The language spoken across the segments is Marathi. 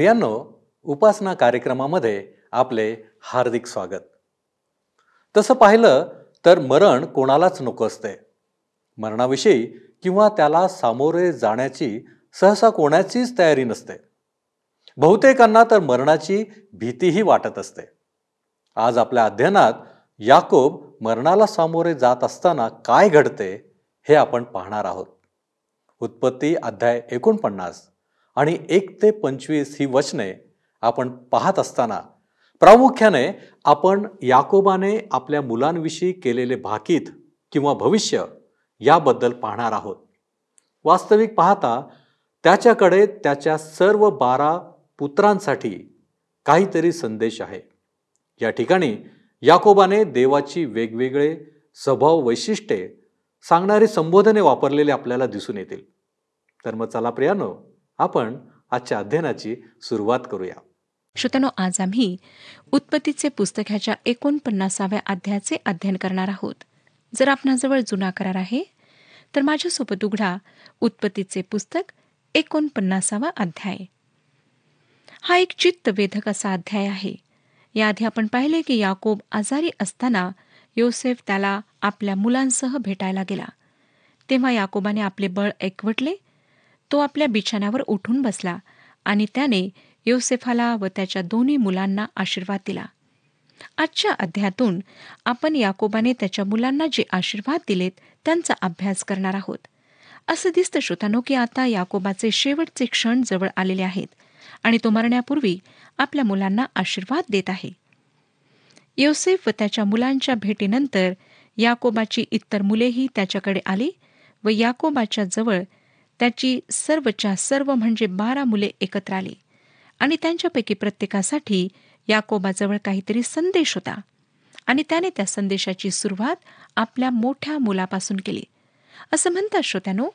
प्रियांनो उपासना कार्यक्रमामध्ये आपले हार्दिक स्वागत. तसं पाहिलं तर मरण कोणालाच नको असते. मरणाविषयी किंवा त्याला सामोरे जाण्याची सहसा कोणाचीच तयारी नसते. बहुतेकांना तर मरणाची भीतीही वाटत असते. आज आपल्या अध्ययनात याकोब मरणाला सामोरे जात असताना काय घडते हे आपण पाहणार आहोत. उत्पत्ती अध्याय एकोणपन्नास. आणि एक ते पंचवीस ही वचने आपण पाहत असताना प्रामुख्याने आपण याकोबाने आपल्या मुलांविषयी केलेले भाकीत किंवा भविष्य याबद्दल पाहणार आहोत. वास्तविक पाहता त्याच्याकडे त्याच्या सर्व बारा पुत्रांसाठी काहीतरी संदेश आहे. या ठिकाणी याकोबाने देवाची वेगवेगळे स्वभाव वैशिष्ट्ये सांगणारी संबोधने वापरलेले आपल्याला दिसून येतील. तर मग चला प्रियानो आपण आजच्या अध्ययनाची सुरुवात करूया. श्रोतनो आज आम्ही उत्पत्तीचे पुस्तक ह्याच्या एकोणपन्नासाव्या अध्यायाचे अध्ययन करणार आहोत. जर आपणाजवळ जुना करार आहे तर माझ्यासोबत उघडा उत्पत्तीचे पुस्तक एकोणपन्नासावा अध्याय. हा एक चित्तवेधक असा अध्याय आहे. याआधी आपण पाहिले की याकोब आजारी असताना योसेफ त्याला आपल्या मुलांसह भेटायला गेला. तेव्हा याकोबाने आपले बळ एकवटले तो आपल्या बिछाण्यावर उठून बसला आणि त्याने योसेफाला व त्याच्या दोन्ही मुलांना आशीर्वाद दिला. आजच्या अध्यायातून आपण याकोबाने त्याच्या मुलांना जे आशीर्वाद दिलेत त्यांचा अभ्यास करणार आहोत. असं दिसतं श्रोतानो की आता याकोबाचे शेवटचे क्षण जवळ आलेले आहेत आणि तो मरण्यापूर्वी आपल्या मुलांना आशीर्वाद देत आहे. योसेफ व त्याच्या मुलांच्या भेटीनंतर याकोबाची इतर मुलेही त्याच्याकडे आली व याकोबाच्या जवळ त्याची सर्वच्या सर्व म्हणजे बारा मुले एकत्र आली. आणि त्यांच्यापैकी प्रत्येकासाठी याकोबाजवळ काहीतरी संदेश होता. आणि त्याने त्या संदेशाची सुरुवात आपल्या मोठ्या मुलापासून केली. असं म्हणतात श्रोत्यानो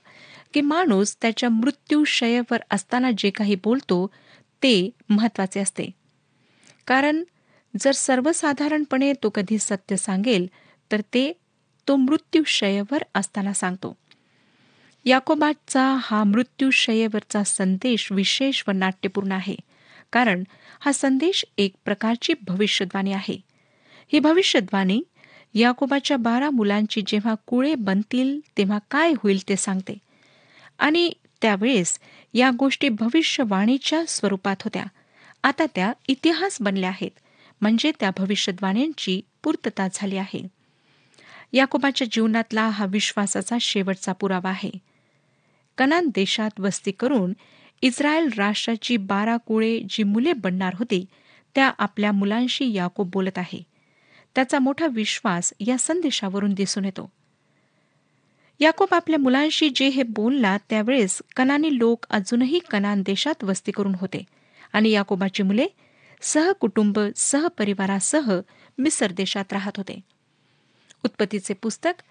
की माणूस त्याच्या मृत्यूशयवर असताना जे काही बोलतो ते महत्त्वाचे असते. कारण जर सर्वसाधारणपणे तो कधी सत्य सांगेल तर ते तो मृत्यूशयवर असताना सांगतो. याकोबाचा हा मृत्यूशयेवरचा संदेश विशेष व नाट्यपूर्ण आहे. कारण हा संदेश एक प्रकारची भविष्यद्वाणी आहे. ही भविष्यद्वाणी याकोबाच्या बारा मुलांची जेव्हा कुळे बनतील तेव्हा काय होईल ते सांगते. आणि त्यावेळेस या गोष्टी भविष्यवाणीच्या स्वरूपात होत्या. आता त्या इतिहास बनल्या आहेत. म्हणजे त्या भविष्यद्वाण्यांची पूर्तता झाली आहे. याकोबाच्या जीवनातला हा विश्वासाचा शेवटचा पुरावा आहे. कनान देशात वस्ती करून इस्रायल राष्ट्राची बारा कुळे जी मुले बनणार होती त्या आपल्या मुलांशी याकोब बोलत आहे. त्याचा मोठा विश्वास या संदेशावरून दिसून येतो. याकोब आपल्या मुलांशी जे हे बोलला त्यावेळेस कनानी लोक अजूनही कनान देशात वस्ती करून होते आणि याकोबाची मुले सहकुटुंब सहपरिवारासह मिसर देशात राहत होते. उत्पत्तीचे पुस्तक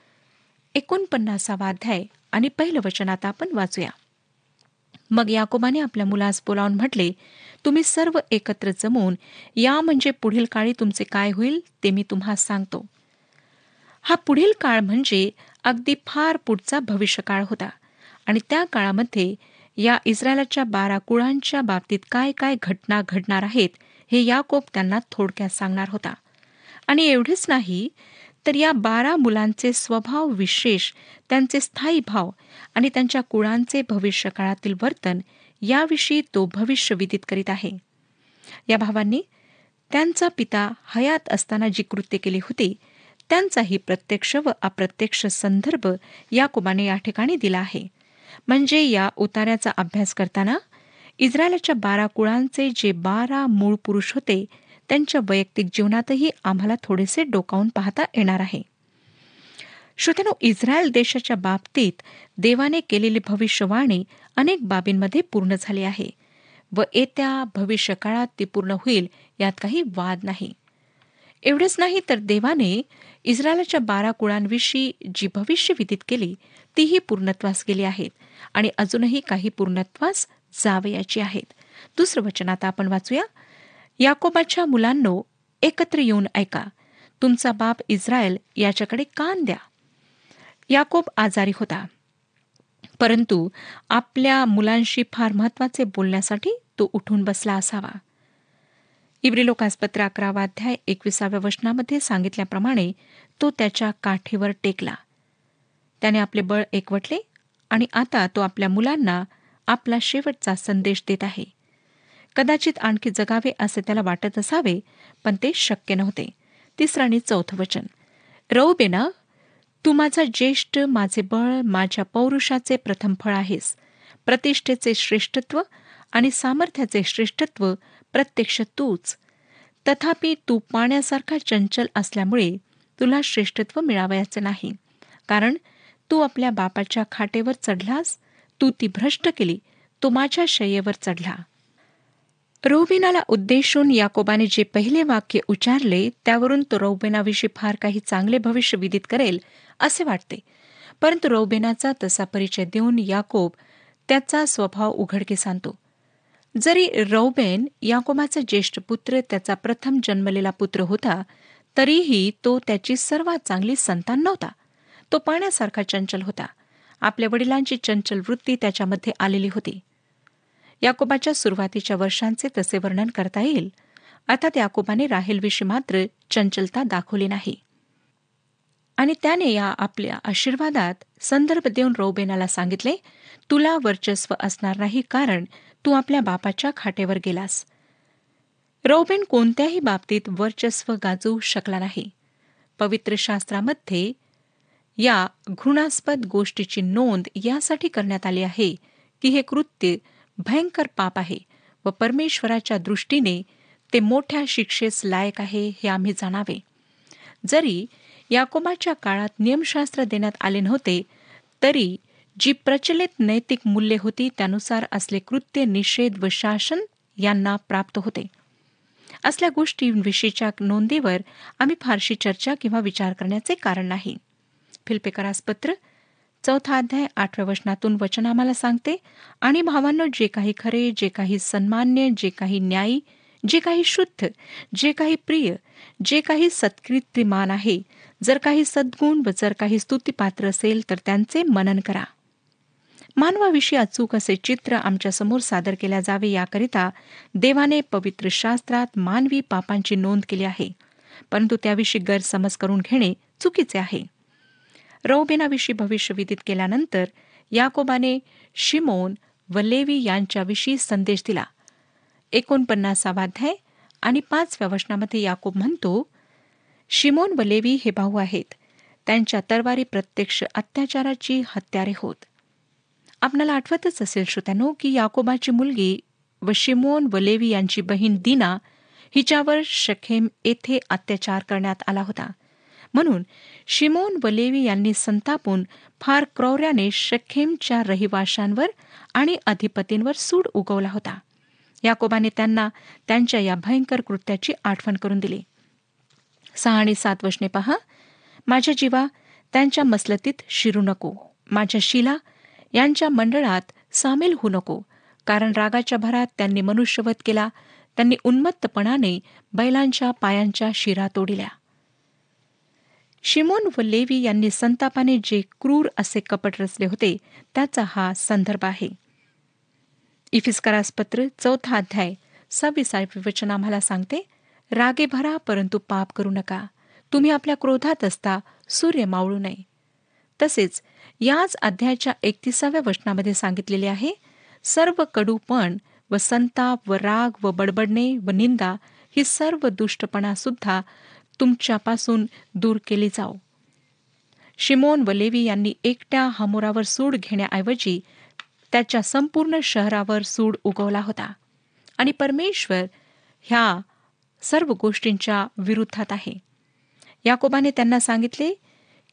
एकोणपन्नासावा अध्याय आणि पहिलं वचन आता आपण वाचूया. मग याकोबाने आपल्या मुलास बोलावून म्हटले तुम्ही सर्व एकत्र जमून या म्हणजे पुढील काळी तुमचे काय होईल ते मी तुम्हा सांगतो. हा पुढील काळ म्हणजे अगदी फार पुढचा भविष्यकाळ होता आणि त्या काळामध्ये या इस्रायलाच्या बारा कुळांच्या बाबतीत काय काय घटना घडणार आहेत हे याकोब त्यांना थोडक्यात सांगणार होता. आणि एवढेच नाही तर या बारा मुलांचे स्वभाव विशेष त्यांचे स्थायी भाव आणि त्यांच्या कुळांचे भविष्यकाळातील वर्तन याविषयी तो भविष्य विदित करीत आहे. या भावांनी त्यांचा पिता हयात असताना जी कृत्य केली होती त्यांचाही प्रत्यक्ष व अप्रत्यक्ष संदर्भ याकुबाने या ठिकाणी दिला आहे. म्हणजे या उतार्याचा अभ्यास करताना इस्रायलच्या बारा कुळांचे जे बारा मूळ पुरुष होते त्यांच्या वैयक्तिक जीवनातही आम्हाला थोडेसे डोकावून पाहता येणार आहे. श्रोत्यानो इस्रायल देशाच्या बाबतीत देवाने केलेली भविष्यवाणी अनेक बाबींमध्ये पूर्ण झाली आहे व येत्या भविष्यकाळात ती पूर्ण होईल यात काही वाद नाही. एवढेच नाही तर देवाने इस्रायलच्या बारा कुळांविषयी जी भविष्य विदित केली तीही पूर्णत्वास गेली आहेत आणि अजूनही काही पूर्णत्वास जावयाची आहेत. दुसरं वचन आता आपण वाचूया. याकोबाच्या मुलांनो एकत्र येऊन ऐका. तुमचा बाप इस्रायल याच्याकडे कान द्या. याकोब आजारी होता. परंतु आपल्या मुलांशी फार महत्त्वाचे बोलण्यासाठी तो उठून बसला असावा. इब्री अकरावा अध्याय एकविसाव्या वचनामध्ये सांगितल्याप्रमाणे तो त्याच्या काठीवर टेकला. त्याने आपले बळ एकवटले आणि आता तो आपल्या मुलांना आपला शेवटचा संदेश देत आहे. कदाचित आणखी जगावे असे त्याला वाटत असावे पण ते शक्य नव्हते. तिसरं आणि चौथं वचन. रौबेना तू माझा ज्येष्ठ माझे बळ माझ्या पौरुषाचे प्रथम फळ आहेस. प्रतिष्ठेचे श्रेष्ठत्व आणि सामर्थ्याचे श्रेष्ठत्व प्रत्यक्ष तूच. तथापि तू पाण्यासारखा चंचल असल्यामुळे तुला श्रेष्ठत्व मिळावयाचे नाही. कारण तू आपल्या बापाच्या खाटेवर चढलास तू ती भ्रष्ट केली तो माझ्या शय्येवर चढला. रौबिनाला उद्देशून याकोबाने जे पहिले वाक्य उच्चारले त्यावरून तो रौबेनाविषयी फार काही चांगले भविष्य विदित करेल असे वाटते. परंतु रौबेनाचा तसा परिचय देऊन याकोब त्याचा स्वभाव उघडके आणतो. जरी रौबेन याकोबाचा ज्येष्ठ पुत्र त्याचा प्रथम जन्मलेला पुत्र होता तरीही तो त्याची सर्वात चांगली संतान नव्हता. तो पाण्यासारखा चंचल होता. आपल्या वडिलांची चंचल वृत्ती त्याच्यामध्ये आलेली होती. याकोबाच्या सुरुवातीच्या वर्षांचे तसे वर्णन करता येईल. अर्थात याकोबाने राहेलविषयी मात्र चंचलता दाखवली नाही. आणि त्याने या आपल्या आशीर्वादात संदर्भ देऊन रौबेनाला सांगितले तुला वर्चस्व असणार नाही कारण तू आपल्या बापाच्या खाटेवर गेलास. रौबेन कोणत्याही बाबतीत वर्चस्व गाजवू शकला नाही. पवित्र शास्त्रामध्ये या घृणास्पद गोष्टीची नोंद यासाठी करण्यात आली आहे की हे कृत्य भयंकर पाप आहे व परमेश्वराच्या दृष्टीने ते मोठ्या शिक्षेस लायक आहे हे आम्ही जाणावे. जरी याकोबाच्या काळात नियमशास्त्र देण्यात आले नव्हते तरी जी प्रचलित नैतिक मूल्ये होती त्यानुसार असले कृत्य निषेध व शासन यांना प्राप्त होते. असल्या गोष्टींविषयीच्या नोंदीवर आम्ही फारशी चर्चा किंवा विचार करण्याचे कारण नाही. फिल्पेकरास पत्र चौथा अध्याय आठव्या वचनातून वचन आम्हाला सांगते आणि भावांनो जे काही खरे जे काही सन्मान्य जे काही न्यायी जे काही शुद्ध जे काही प्रिय जे काही सत्कृत्रिमान आहे जर काही सद्गुण व जर काही स्तुतीपात्र असेल तर त्यांचे मनन करा. मानवाविषयी अचूक असे चित्र आमच्यासमोर सादर केल्या जावे याकरिता देवाने पवित्र शास्त्रात मानवी पापांची नोंद केली आहे. परंतु त्याविषयी गैरसमज करून घेणे चुकीचे आहे. रौबेनाविषयी भविष्य विदित केल्यानंतर याकोबाने शिमोन व लेवी यांच्याविषयी संदेश दिला. एकोणपन्नासावाध्याय आणि पाचव्या वचनामध्ये याकोब म्हणतो शिमोन व लेवी हे भाऊ आहेत. त्यांच्या तरवारी प्रत्यक्ष अत्याचाराची हत्यारे होत. आपल्याला आठवतच असेल श्रोत्यानो की याकोबाची मुलगी व शिमोन व लेवी यांची बहीण दिना हिच्यावर शखेम येथे अत्याचार करण्यात आला होता. म्हणून शिमोन व लेवी यांनी संतापून फार क्रौर्याने शखेमच्या रहिवाशांवर आणि अधिपतींवर सूड उगवला होता. याकोबाने त्यांना त्यांच्या या भयंकर कृत्याची आठवण करून दिली. सहा आणि सात वशने पहा माझ्या जीवा त्यांच्या मसलतीत शिरू नको. माझ्या शिला यांच्या मंडळात सामील होऊ नको. कारण रागाच्या भरात त्यांनी मनुष्यवध केला त्यांनी उन्मत्तपणाने बैलांच्या पायांच्या शिरा तोडिल्या. शिमोन व लेवी यांनी संतापाने जे क्रूर असे कपट रचले होते त्याचा हा संदर्भ आहे. इफिस्करासपत्र चौथा अध्याय सव्वीसावे वचन आम्हाला सांगते रागे भरा परंतु पाप करू नका. तुम्ही आपल्या क्रोधात असता सूर्य मावळू नये. तसेच याच अध्यायाच्या एकतीसाव्या वचनामध्ये सांगितलेले आहे सर्व कडूपण व संताप व राग व बडबडणे व निंदा ही सर्व दुष्टपणा सुद्धा तुमच्यापासून दूर केली जाओ. शिमोन व लेवी यांनी एकट्या हमोरावर सूड घेण्याऐवजी त्याच्या संपूर्ण शहरावर सूड उगवला होता. आणि परमेश्वर ह्या सर्व गोष्टींच्या विरुद्धात आहे. याकोबाने त्यांना सांगितले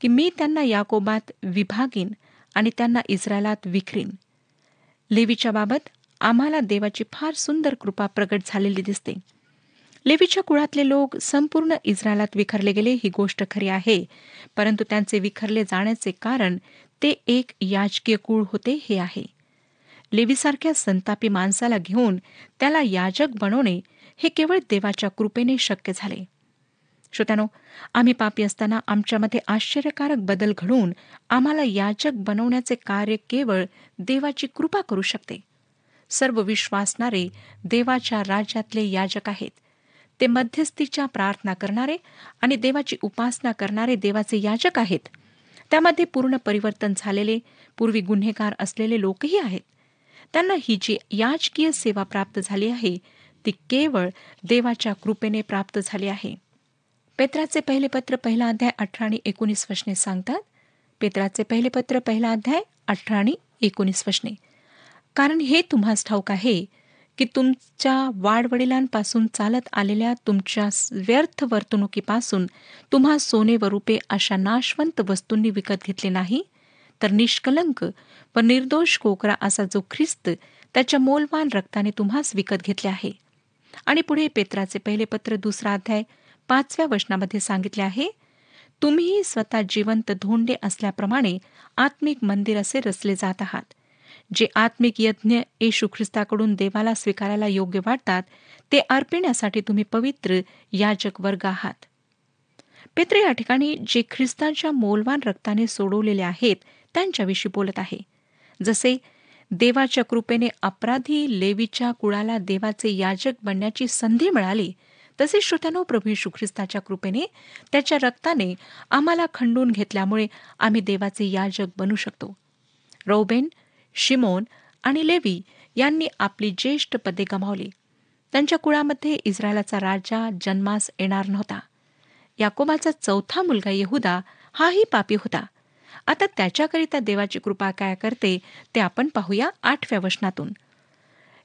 की मी त्यांना याकोबात विभागीन आणि त्यांना इस्रायलात विखरीन. लेवीच्या बाबत आम्हाला देवाची फार सुंदर कृपा प्रगट झालेली दिसते. लेवीच्या कुळातले लोक संपूर्ण इस्रायलात विखरले गेले ही गोष्ट खरी आहे. परंतु त्यांचे विखरले जाण्याचे कारण ते एक याजकीय कुळ होते हे आहे. लेवीसारख्या संतापी माणसाला घेऊन त्याला याजक बनवणे हे केवळ देवाच्या कृपेने शक्य झाले. श्रोत्यानो आम्ही पापी असताना आमच्यामध्ये आश्चर्यकारक बदल घडवून आम्हाला याचक बनवण्याचे कार्य केवळ देवाची कृपा करू शकते. सर्व विश्वासणारे देवाच्या राज्यातले याजक आहेत. ते मध्यस्थीच्या प्रार्थना करणारे आणि देवाची उपासना करणारे देवाचे याजक आहेत. त्यामध्ये पूर्ण परिवर्तन झालेले पूर्वी गुन्हेगार असलेले लोकही आहेत. त्यांना ही जी याजकीय सेवा प्राप्त झाली आहे ती केवळ देवाच्या कृपेने प्राप्त झाली आहे. पेत्राचे पहिले पत्र पहिला अध्याय अठरा आणि एकोणीस वशने सांगतात. पेत्राचे पहिले पत्र पहिला अध्याय अठरा आणि एकोणीस वशने कारण हे तुम्हास ठाऊक आहे की तुमच्या वाडवडिलांपासून चालत आलेल्या तुमच्या व्यर्थ वर्तणुकीपासून तुम्हा सोने व रुपे अशा नाशवंत वस्तूंनी विकत घेतले नाही? तर निष्कलंक व निर्दोष कोकरा असा जो ख्रिस्त त्याच्या मोलवान रक्ताने तुम्हास विकत घेतले आहे. आणि पुढे पेत्राचे पहिले पत्र दुसरा अध्याय पाचव्या वचनामध्ये सांगितले आहे तुम्ही स्वतः जिवंत धोंडे असल्याप्रमाणे आत्मिक मंदिर असे रचले जात आहात. जे आत्मिक यज्ञ येशू ख्रिस्ताकडून देवाला स्वीकारायला योग्य वाटतात ते अर्पिण्यासाठी तुम्ही पवित्र याजक वर्ग आहात. पेत्र या ठिकाणी जे ख्रिस्तांच्या मोलवान रक्ताने सोडवलेले आहेत त्यांच्याविषयी बोलत आहे. जसे देवाच्या कृपेने अपराधी लेवीच्या कुळाला देवाचे याजक बनण्याची संधी मिळाली तसे श्रोत्यानो प्रभू यशू ख्रिस्ताच्या कृपेने त्याच्या रक्ताने आम्हाला खंडून घेतल्यामुळे आम्ही देवाचे याजक बनू शकतो. रौबेन शिमोन आणि लेवी यांनी आपली ज्येष्ठ पदे गमावली. त्यांच्या कुळामध्ये इस्रायलाचा राजा जन्मास येणार नव्हता. याकोबाचा चौथा मुलगा येहुदा हाही पापी होता. आता त्याच्याकरिता देवाची कृपा काय करते ते आपण पाहूया आठव्या वचनातून.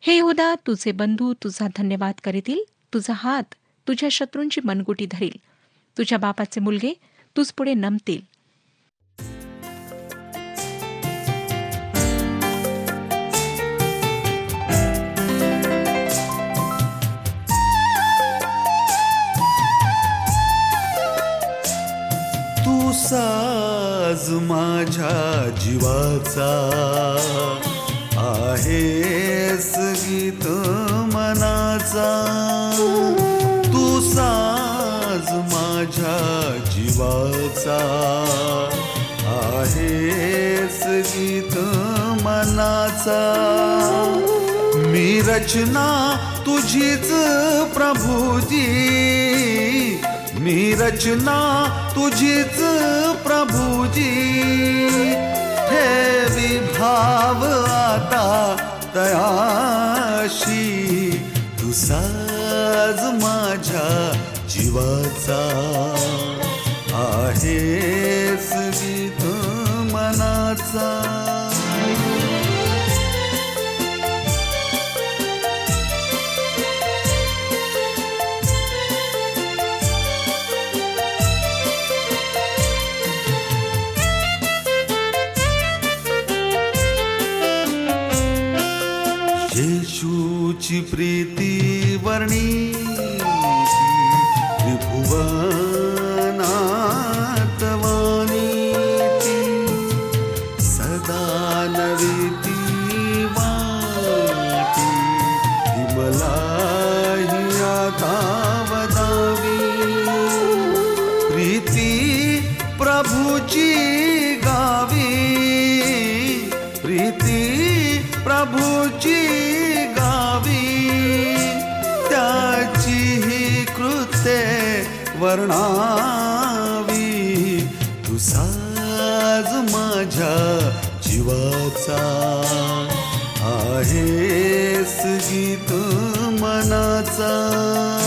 हे येहुदा तुझे बंधू तुझा धन्यवाद करीतील तुझा हात तुझ्या शत्रूंची मनगुटी धरील. तुझ्या बापाचे मुलगे तुझ पुढे नमतील. माझ्या जीवाचा आहेस गीत मनाचा. तू साज माझ्या जीवाचा आहेस गीत मनाचा. मी रचना तुझीच प्रभुजी. मी रचना तुझीच प्रभुजी. हे विभाव आता तयाशी तू साज माझ्या जीवाचा प्रीती प्रभूची गावी. प्रीती प्रभूची गावी. त्याची ही कृते वर्णावी. तू साज माझ्या जीवाचा. आहेस गीत मनाचा.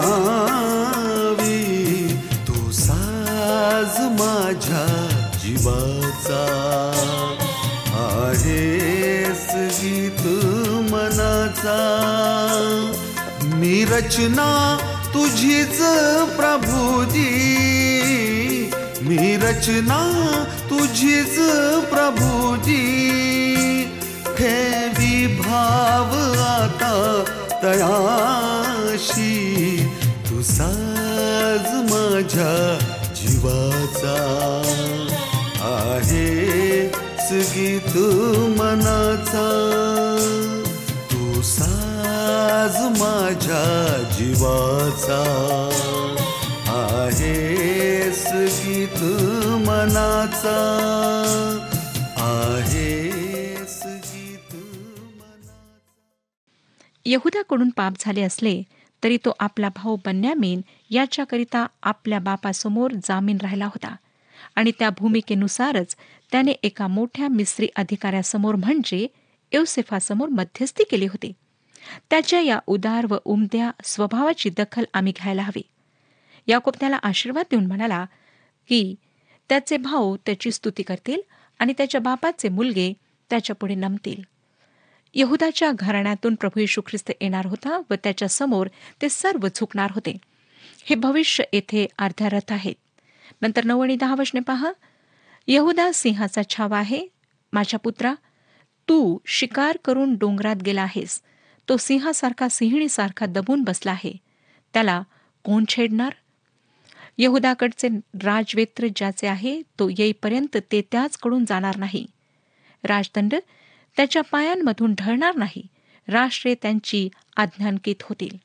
म्हणावी ही तू साज माझ्या जीवाचा. आहेस गीत मनाचा. मी रचना तुझीच प्रभुजी मी रचना तुझीच प्रभुजी ठेवी भाव आता तया तू साज माझ्या जीवाचा आहे गीत मनाचा. तू साज माझ्या जीवाचा आहे सगी तू मनाचा. आहेस गीत मनाचा. यहुदाकडून पाप झाले असले तरी तो आपला भाऊ बन्यामीन याच्याकरिता आपल्या बापासमोर जामीन राहिला होता. आणि त्या भूमिकेनुसारच त्याने एका मोठ्या मिस्री अधिकाऱ्यासमोर म्हणजे योसेफासमोर मध्यस्थी केली होती. त्याच्या या उदार व उमद्या स्वभावाची दखल आम्ही घ्यायला हवी. याकोब त्याला आशीर्वाद देऊन म्हणाला की त्याचे भाऊ त्याची स्तुती करतील आणि त्याच्या बापाचे मुलगे त्याच्यापुढे नमतील. यहुदाच्या घराण्यातून प्रभू येशू ख्रिस्त येणार होता व त्याच्यासमोर ते सर्व झुकणार होते. हे भविष्य येथे अर्ध्यारथ आहेत नंतर नऊ आणि दहा वचने पहा. यहुदा सिंहाचा छावा आहे. माझ्या पुत्रा तू शिकार करून डोंगरात गेला आहेस. तो सिंहासारखा सिंहणीसारखा दबून बसला आहे. त्याला कोण छेडणार? यहुदाकडचे राजवेत्र ज्याचे आहे तो येईपर्यंत ते त्याचकडून जाणार नाही. राजदंड त्याच्या पायांमधून ढळणार नाही. राष्ट्रे त्यांची आज्ञांकित होतील.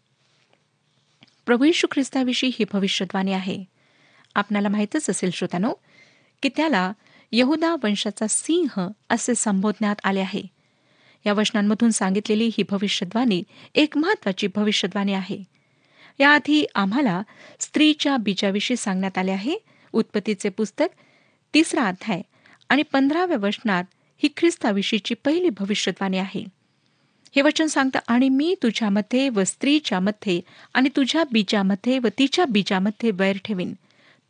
प्रभू यशू ख्रिस्ताविषयी ही भविष्यवाणी आहे. आपणाला माहीतच असेल श्रोत्यानो की त्याला यहुदा वंशाचा सिंह असे संबोधण्यात आले आहे. या वचनांमधून सांगितलेली ही भविष्यद्वाणी एक महत्वाची भविष्यद्वाणी आहे. याआधी आम्हाला स्त्रीच्या बीजाविषयी सांगण्यात आले आहे. उत्पत्तीचे पुस्तक तिसरा अध्याय आणि पंधराव्या वचनात ही ख्रिस्ताविषयीची पहिली भविष्यवाणी आहे. हे वचन सांगतं आणि मी तुझ्यामध्ये व स्त्रीच्या मध्ये आणि तुझ्या बीजामध्ये व तिच्या बीजामध्ये वैर ठेवीन.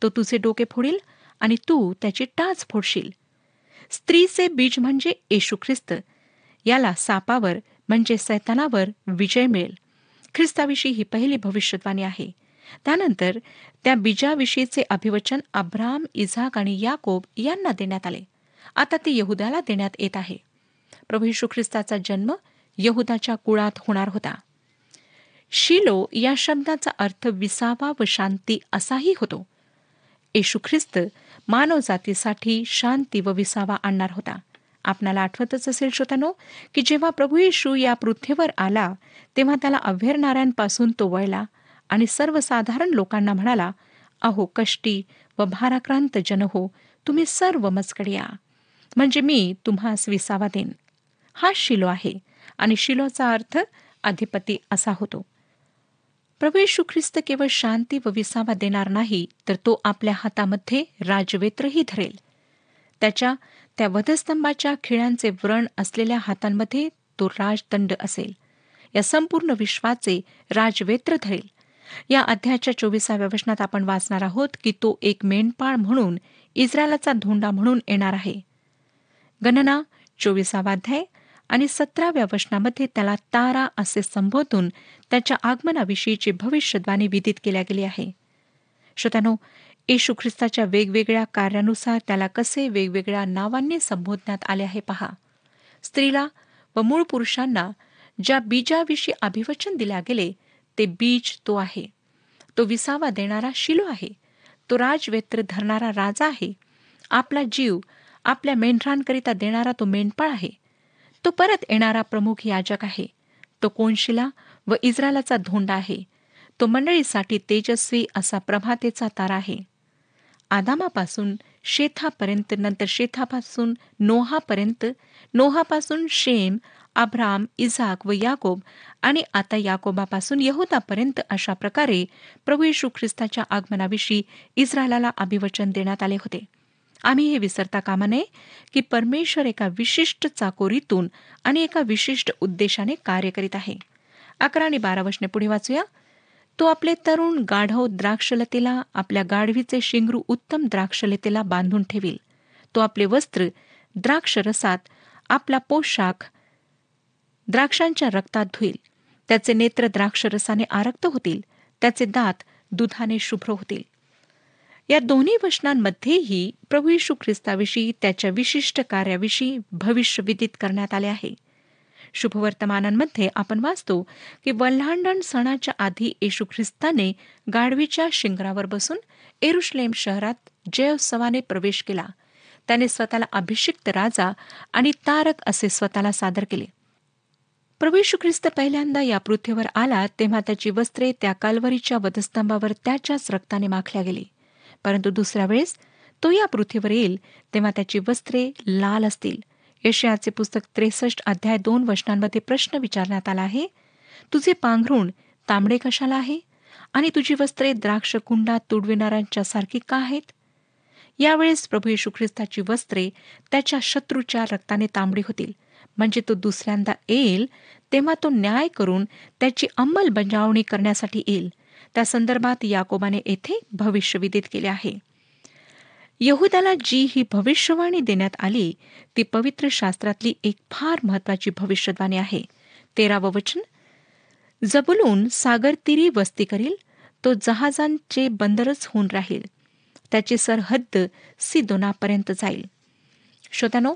तो तुझे डोके फोडील आणि तू त्याची टाच फोडशील. स्त्रीचे बीज म्हणजे येशू ख्रिस्त. याला सापावर म्हणजे सैतानावर विजय मिळेल. ख्रिस्ताविषयी ही पहिली भविष्यवाणी आहे. त्यानंतर त्या बीजाविषयीचे अभिवचन अब्राम इझाक आणि याकोब यांना देण्यात आले. आता ते यहुदाला देण्यात येत आहे. प्रभू यशू ख्रिस्ताचा जन्म यहुदाच्या कुळात होणार होता. शिलो या शब्दाचा अर्थ विसावा व शांती असाही होतो. येशू ख्रिस्त मानवजातीसाठी शांती व विसावा आणणार होता. आपणाला आठवतच असेल श्रोतानो की जेव्हा प्रभू येशू या पृथ्वीवर आला तेव्हा त्याला अभ्यरणाऱ्यांपासून तो वळला आणि सर्वसाधारण लोकांना म्हणाला अहो कष्टी व भाराक्रांत जन हो तुम्ही सर्व मजकड या म्हणजे मी तुम्हास विसावा देईन. हा शिलो आहे आणि शिलोचा अर्थ अधिपती असा होतो. प्रभू येशू ख्रिस्त केवळ शांती व विसावा देणार नाही तर तो आपल्या हातामध्ये राजवेत्रही धरेल. त्याच्या त्या वधस्तंभाच्या खिळ्यांचे व्रण असलेल्या हातांमध्ये तो राजदंड असेल. या संपूर्ण विश्वाचे राजवेत्र धरेल. या अध्यायाच्या चोवीसाव्या वचनात आपण वाचणार आहोत की तो एक मेंढपाळ म्हणून इस्रायलाचा धोंडा म्हणून येणार आहे. गणना चोवीसावा अध्याय आणि सतराव्या वचनामध्ये त्याला तारा असे संबोधून त्याच्या आगमनाविषयीची भविष्यद्वाणी विदित केल्या गेली आहे. श्रोत्यानो येशू ख्रिस्ताच्या वेगवेगळ्या कार्यानुसार त्याला कसे वेगवेगळ्या नावांनी संबोधण्यात आले आहे पहा. स्त्रीला व मूळ पुरुषांना ज्या बीजाविषयी अभिवचन दिल्या गेले ते बीज तो आहे. तो विसावा देणारा शिलो आहे. तो राजवेत्र धरणारा राजा आहे. आपला जीव आपल्या मेंढरांकरिता देणारा तो मेंढपाळ आहे. तो परत येणारा प्रमुख याजक आहे. तो कोणशिला व इस्रायलाचा धोंडा आहे. तो मंडळीसाठी तेजस्वी असा प्रभातेचा तारा आहे. आदामापासून शेथापर्यंत नंतर शेथापासून नोहापर्यंत नोहापासून शेम अब्राम इझाक व याकोब आणि आता याकोबापासून यहुदापर्यंत अशा प्रकारे प्रभू येशू ख्रिस्ताच्या आगमनाविषयी इस्रायलाला अभिवचन देण्यात आले होते. आम्ही हे विसरता कामा नये की परमेश्वर एका विशिष्ट चाकोरीतून आणि एका विशिष्ट उद्देशाने कार्य करीत आहे. अकरा आणि बारा वशने पुढे वाचूया. तो आपले तरुण गाढव द्राक्षलतेला आपल्या गाढवीचे शिंगरू उत्तम द्राक्षलतेला बांधून ठेवील. तो आपले वस्त्र द्राक्षरसात आपला पोशाख द्राक्षांच्या रक्तात धुईल. त्याचे नेत्र द्राक्षरसाने आरक्त होतील. त्याचे दात दुधाने शुभ्र होतील. या दोन्ही वचनांमध्येही प्रभू येशू ख्रिस्ताविषयी त्याच्या विशिष्ट कार्याविषयी भविष्य विदित करण्यात आले आहे. शुभवर्तमानांमध्ये आपण वाचतो की वल्हांडण सणाच्या आधी येशू ख्रिस्ताने गाढवीच्या शिंगरावर बसून एरुश्लेम शहरात जयोत्सवाने प्रवेश केला. त्याने स्वतःला अभिषिक्त राजा आणि तारक असे स्वतःला सादर केले. प्रभू ख्रिस्त पहिल्यांदा या पृथ्वीवर आला तेव्हा त्याची वस्त्रे त्या कालवरीच्या वधस्तंभावर त्याच्याच रक्ताने माखल्या गेली. परंतु दुसऱ्या वेळेस तो या पृथ्वीवर येईल तेव्हा त्याची वस्त्रे लाल असतील. यशयाचे पुस्तक त्रेसष्ट अध्याय दोन वचनांमध्ये प्रश्न विचारण्यात आला आहे तुझे पांघरुण तांबडे कशाला आहे? आणि तुझी वस्त्रे द्राक्ष कुंडात तुडविणाऱ्यांच्या सारखी का आहेत? यावेळेस प्रभू येशू ख्रिस्ताची वस्त्रे त्याच्या शत्रूच्या रक्ताने तांबडी होतील. म्हणजे तो दुसऱ्यांदा येईल तेव्हा तो न्याय करून त्याची अंमलबजावणी करण्यासाठी येईल. त्या संदर्भात याकोबाने येथे भविष्यविदित केले आहे. यहुदाला जी ही भविष्यवाणी देण्यात आली ती पवित्र शास्त्रातली एक फार महत्वाची भविष्यवाणी आहे. तेरावं वचन. जबुलून सागर तिरी वस्ती करील तो जहाजांचे बंदरच होऊन राहील. त्याची सरहद्द सिदोनापर्यंत जाईल. श्रोत्यानो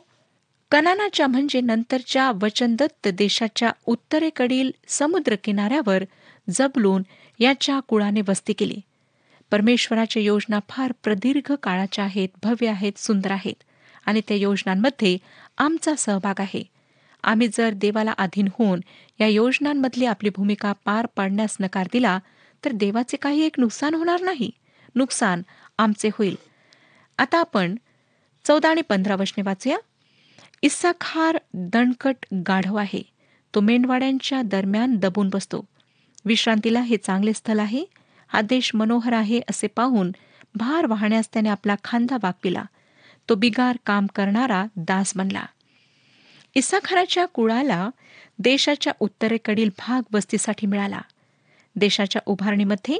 कनानाच्या म्हणजे नंतरच्या वचनदत्त देशाच्या उत्तरेकडील समुद्र किनाऱ्यावर जबलून याच्या कुळाने वस्ती केली. परमेश्वराच्या योजना फार प्रदीर्घ काळाच्या आहेत भव्य आहेत सुंदर आहेत. आणि त्या योजनांमध्ये आमचा सहभाग आहे. आम्ही जर देवाला अधीन होऊन या योजनांमधली आपली भूमिका पार पाडण्यास नकार दिला तर देवाचे काही एक नुकसान होणार नाही. नुकसान आमचे होईल. आता आपण चौदा आणि पंधरा वचने वाचूया. इस्साखार दणकट गाढव आहे. तो मेंढवाड्यांच्या दरम्यान दबून बसतो. विश्रांतीला हे चांगले स्थल आहे. हा देश मनोहर आहे असे पाहून भार वाहण्यास त्याने आपला खांदा वाकविला. तो बिगार काम करणारा दास बनला. इसाखाराच्या कुळाला देशाच्या उत्तरेकडील भाग वस्तीसाठी मिळाला. देशाच्या उभारणीमध्ये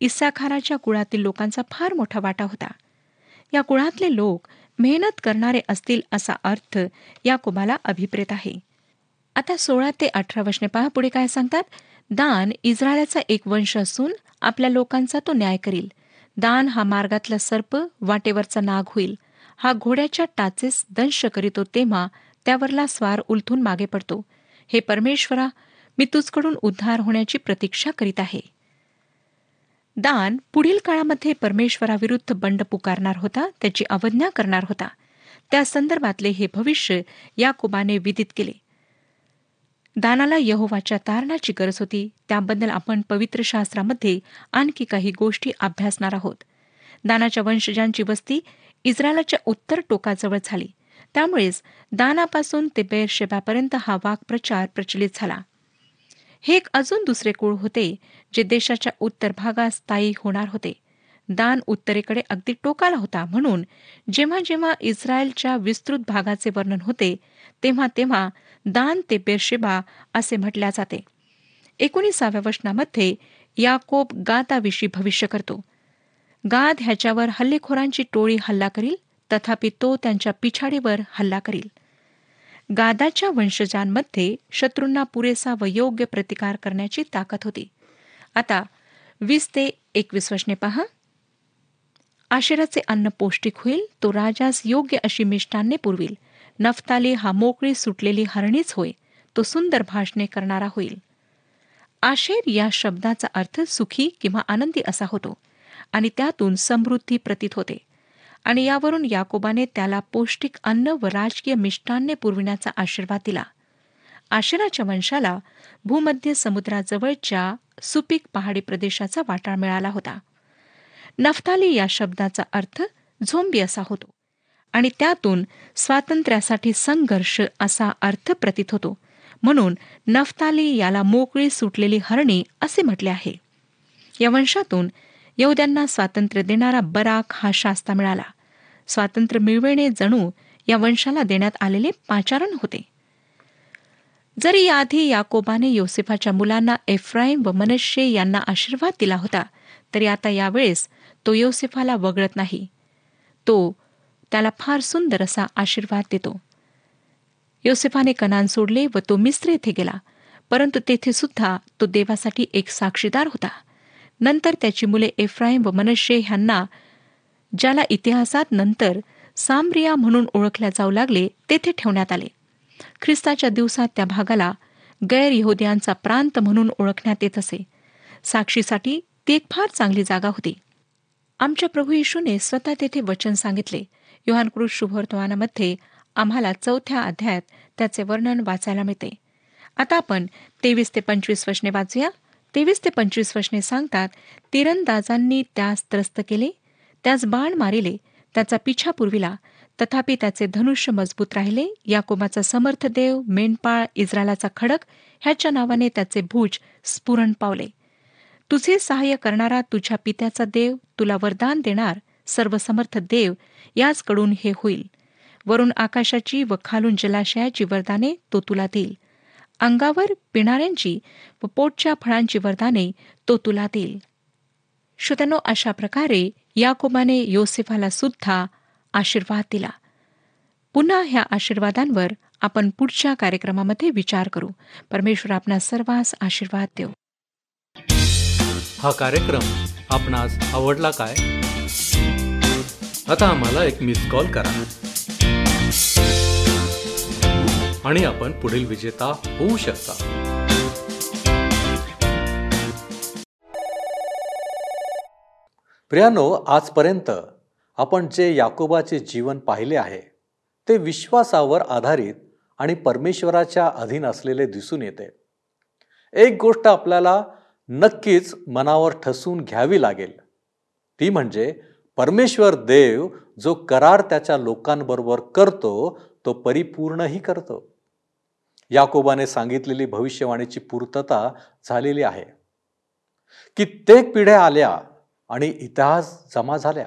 इसाखाराच्या कुळातील लोकांचा फार मोठा वाटा होता. या कुळातले लोक मेहनत करणारे असतील असा अर्थ या कुमाला अभिप्रेत आहे. आता सोळा ते अठरा वशने पहा पुढे काय सांगतात. दान इस्रायलाचा एक वंश असून आपल्या लोकांचा तो न्याय करील. दान हा मार्गातला सर्प वाटेवरचा नाग होईल. हा घोड्याच्या टाचेस दंश करीतो तेव्हा त्यावरला स्वार उलथून मागे पडतो. हे परमेश्वरा मी तुझकडून उद्धार होण्याची प्रतीक्षा करीत आहे. दान पुढील काळामध्ये परमेश्वराविरुद्ध बंड पुकारणार होता त्याची अवज्ञा करणार होता. त्या संदर्भातले हे भविष्य याकोबाने विदित केले. दानाला यहोवाच्या तारणाची गरज होती. त्याबद्दल आपण पवित्र शास्त्रामध्ये आणखी काही गोष्टी अभ्यासणार आहोत. दानाच्या वंशजांची वस्ती इस्रायलाच्या उत्तर टोकाजवळ झाली. त्यामुळेच दानापासून ते बेरशेबापर्यंत हा वाक्प्रचार प्रचलित झाला. हे एक अजून दुसरे कुळ होते जे देशाच्या उत्तर भागात स्थायी होणार होते. दान उत्तरेकडे अगदी टोकाला होता म्हणून जेव्हा जेव्हा इस्रायलच्या विस्तृत भागाचे वर्णन होते तेव्हा तेव्हा दान ते बेरशेबा असे म्हटल्या जाते. एकोणीसाव्या वचनामध्ये याकोब गादाविषयी भविष्य करतो. गाद ह्याच्यावर हल्लेखोरांची टोळी हल्ला करील तथापि तो त्यांच्या पिछाडीवर हल्ला करील. गादाच्या वंशजांमध्ये शत्रूंना पुरेसा व योग्य प्रतिकार करण्याची ताकद होती. आता वीस ते एकवीस वचने पहा. आशिराचे अन्न पौष्टिक होईल तो राजास योग्य अशी मिष्टान्ने पुरविल. नफताली हा मोकळी सुटलेली हरणीच होय तो सुंदर भाषणे करणारा होईल. आशेर या शब्दाचा अर्थ सुखी किंवा आनंदी असा होतो आणि त्यातून समृद्धी प्रतीत होते. आणि यावरून याकोबाने त्याला पौष्टिक अन्न व राजकीय मिष्टान्ने पुरविण्याचा आशीर्वाद दिला. आशिराच्या वंशाला भूमध्य समुद्राजवळच्या सुपीक पहाडी प्रदेशाचा वाटा मिळाला होता. नफ्ताली या शब्दाचा अर्थ झोंबी असा होतो. आणि त्यातून स्वातंत्र्यासाठी संघर्ष असा अर्थ प्रतीत होतो. म्हणून नफ्ताली याला मोकळी सुटलेली हरणी असे म्हटले आहे. या वंशातून यहुद्यांना स्वातंत्र्य देणारा बराक हा शास्ता मिळाला. स्वातंत्र्य मिळविणे जणू या वंशाला देण्यात आलेले पाचारण होते. जरी याआधी याकोबाने योसेफाच्या मुलांना एफ्राईम व मनश्शे यांना आशीर्वाद दिला होता तरी आता यावेळेस तो योसेफाला वगळत नाही. तो त्याला फार सुंदर असा आशीर्वाद देतो. योसेफाने कनान सोडले व तो मिस्र येथे गेला. परंतु तेथे सुद्धा तो देवासाठी एक साक्षीदार होता. नंतर त्याची मुले एफ्राईम व मनशे ह्यांना ज्याला इतिहासात नंतर सामरिया म्हणून ओळखल्या जाऊ लागले तेथे ठेवण्यात आले. ख्रिस्ताच्या दिवसात त्या भागाला गैर यहुद्यांचा प्रांत म्हणून ओळखण्यात येत असे. साक्षीसाठी ती एक फार चांगली जागा होती. आमच्या प्रभू येशूने स्वतः तेथे वचन सांगितले. योहानकृष शुभवर्तमानामध्ये आम्हाला चौथ्या अध्यायात त्याचे वर्णन वाचायला मिळते. आता आपण तेवीस ते पंचवीस वचने वाचूया. तेवीस ते पंचवीस वचने सांगतात तिरंदाजांनी त्यास त्रस्त केले त्यास बाण मारिले त्याचा पिछा पुरविला तथापि त्याचे धनुष्य मजबूत राहिले याकोबाचा समर्थ देव मेंढपाळ इस्रायलाचा खडक ह्याच्या नावाने त्याचे भुज स्फुरण पावले. तुझे सहाय्य करणारा तुझ्या पित्याचा देव तुला वरदान देणार सर्वसमर्थ देव याचकडून हे होईल. वरून आकाशाची व खालून जलाशयाची वरदाने तो तुला देईल. अंगावर पिणाऱ्यांची व पोटच्या फळांची वरदाने तो तुला देईल. श्रोत्यानो अशा प्रकारे याकोबाने योसेफाला सुद्धा आशीर्वाद दिला. पुन्हा ह्या आशीर्वादांवर आपण पुढच्या कार्यक्रमामध्ये विचार करू. परमेश्वर आपणा सर्वांस आशीर्वाद देऊ हा कार्यक्रम आपणास आवडला काय? आता आम्हाला एक मिस कॉल करा. आणि आपण पुढील विजेता होऊ शकता. प्रियानो आजपर्यंत आपण जे याकोबाचे जीवन पाहिले आहे ते विश्वासावर आधारित आणि परमेश्वराच्या अधीन असलेले दिसून येते. एक गोष्ट आपल्याला नक्कीच मनावर ठसून घ्यावी लागेल. ती म्हणजे परमेश्वर देव जो करार त्याच्या लोकांबरोबर करतो तो परिपूर्णही करतो. याकोबाने सांगितलेली भविष्यवाणीची पूर्तता झालेली आहे. कित्येक पिढ्या आल्या आणि इतिहास जमा झाल्या.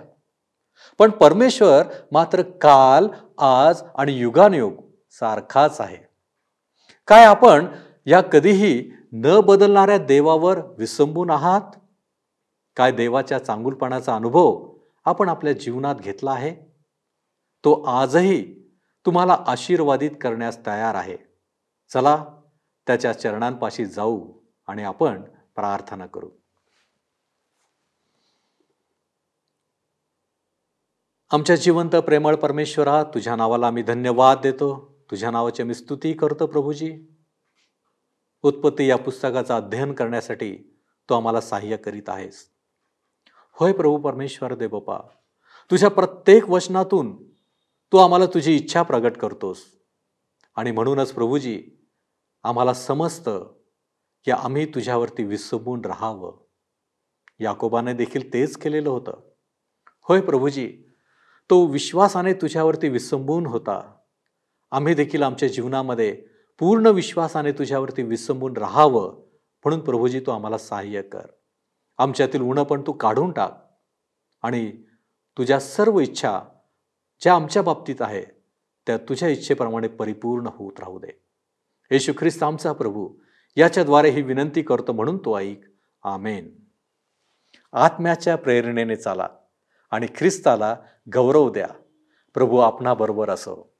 पण परमेश्वर मात्र काल आज आणि युगानुयुग सारखाच आहे. काय आपण या कधीही न बदलणाऱ्या देवावर विसंबून आहात? काय देवाच्या चांगुलपणाचा अनुभव आपण आपल्या जीवनात घेतला आहे तो आजही तुम्हाला आशीर्वादित करण्यास तयार आहे. चला त्याच्या चरणांपाशी जाऊ आणि आपण प्रार्थना करू. आमच्या जिवंत प्रेमळ परमेश्वरा तुझ्या नावाला आम्ही धन्यवाद देतो. तुझ्या नावाची मी स्तुती करतो प्रभूजी. उत्पत्ती या पुस्तकाचं अध्ययन करण्यासाठी तू आम्हाला सहाय्य करीत आहेस. होय प्रभू परमेश्वर दे बापा तुझ्या प्रत्येक वचनातून तू आम्हाला तुझी इच्छा प्रगट करतोस. आणि म्हणूनच प्रभूजी आम्हाला समजतं की आम्ही तुझ्यावरती विसंबून राहावं. याकोबाने देखील तेच केलेलं होतं. होय प्रभूजी तो विश्वासाने तुझ्यावरती विसंबून होता. आम्ही देखील आमच्या जीवनामध्ये पूर्ण विश्वासाने तुझ्यावरती विसंबून राहावं म्हणून प्रभूजी तू आम्हाला सहाय्य कर. आमच्यातील उणं पण तू काढून टाक. आणि तुझ्या सर्व इच्छा ज्या आमच्या बाबतीत आहे त्या तुझ्या इच्छेप्रमाणे परिपूर्ण होत राहू दे. येशू ख्रिस्त आमचा प्रभू याच्याद्वारे ही विनंती करतो म्हणून तो ऐक. आमेन. आत्म्याच्या प्रेरणेने चाला आणि ख्रिस्ताला गौरव द्या. प्रभू आपणाबरोबर असो.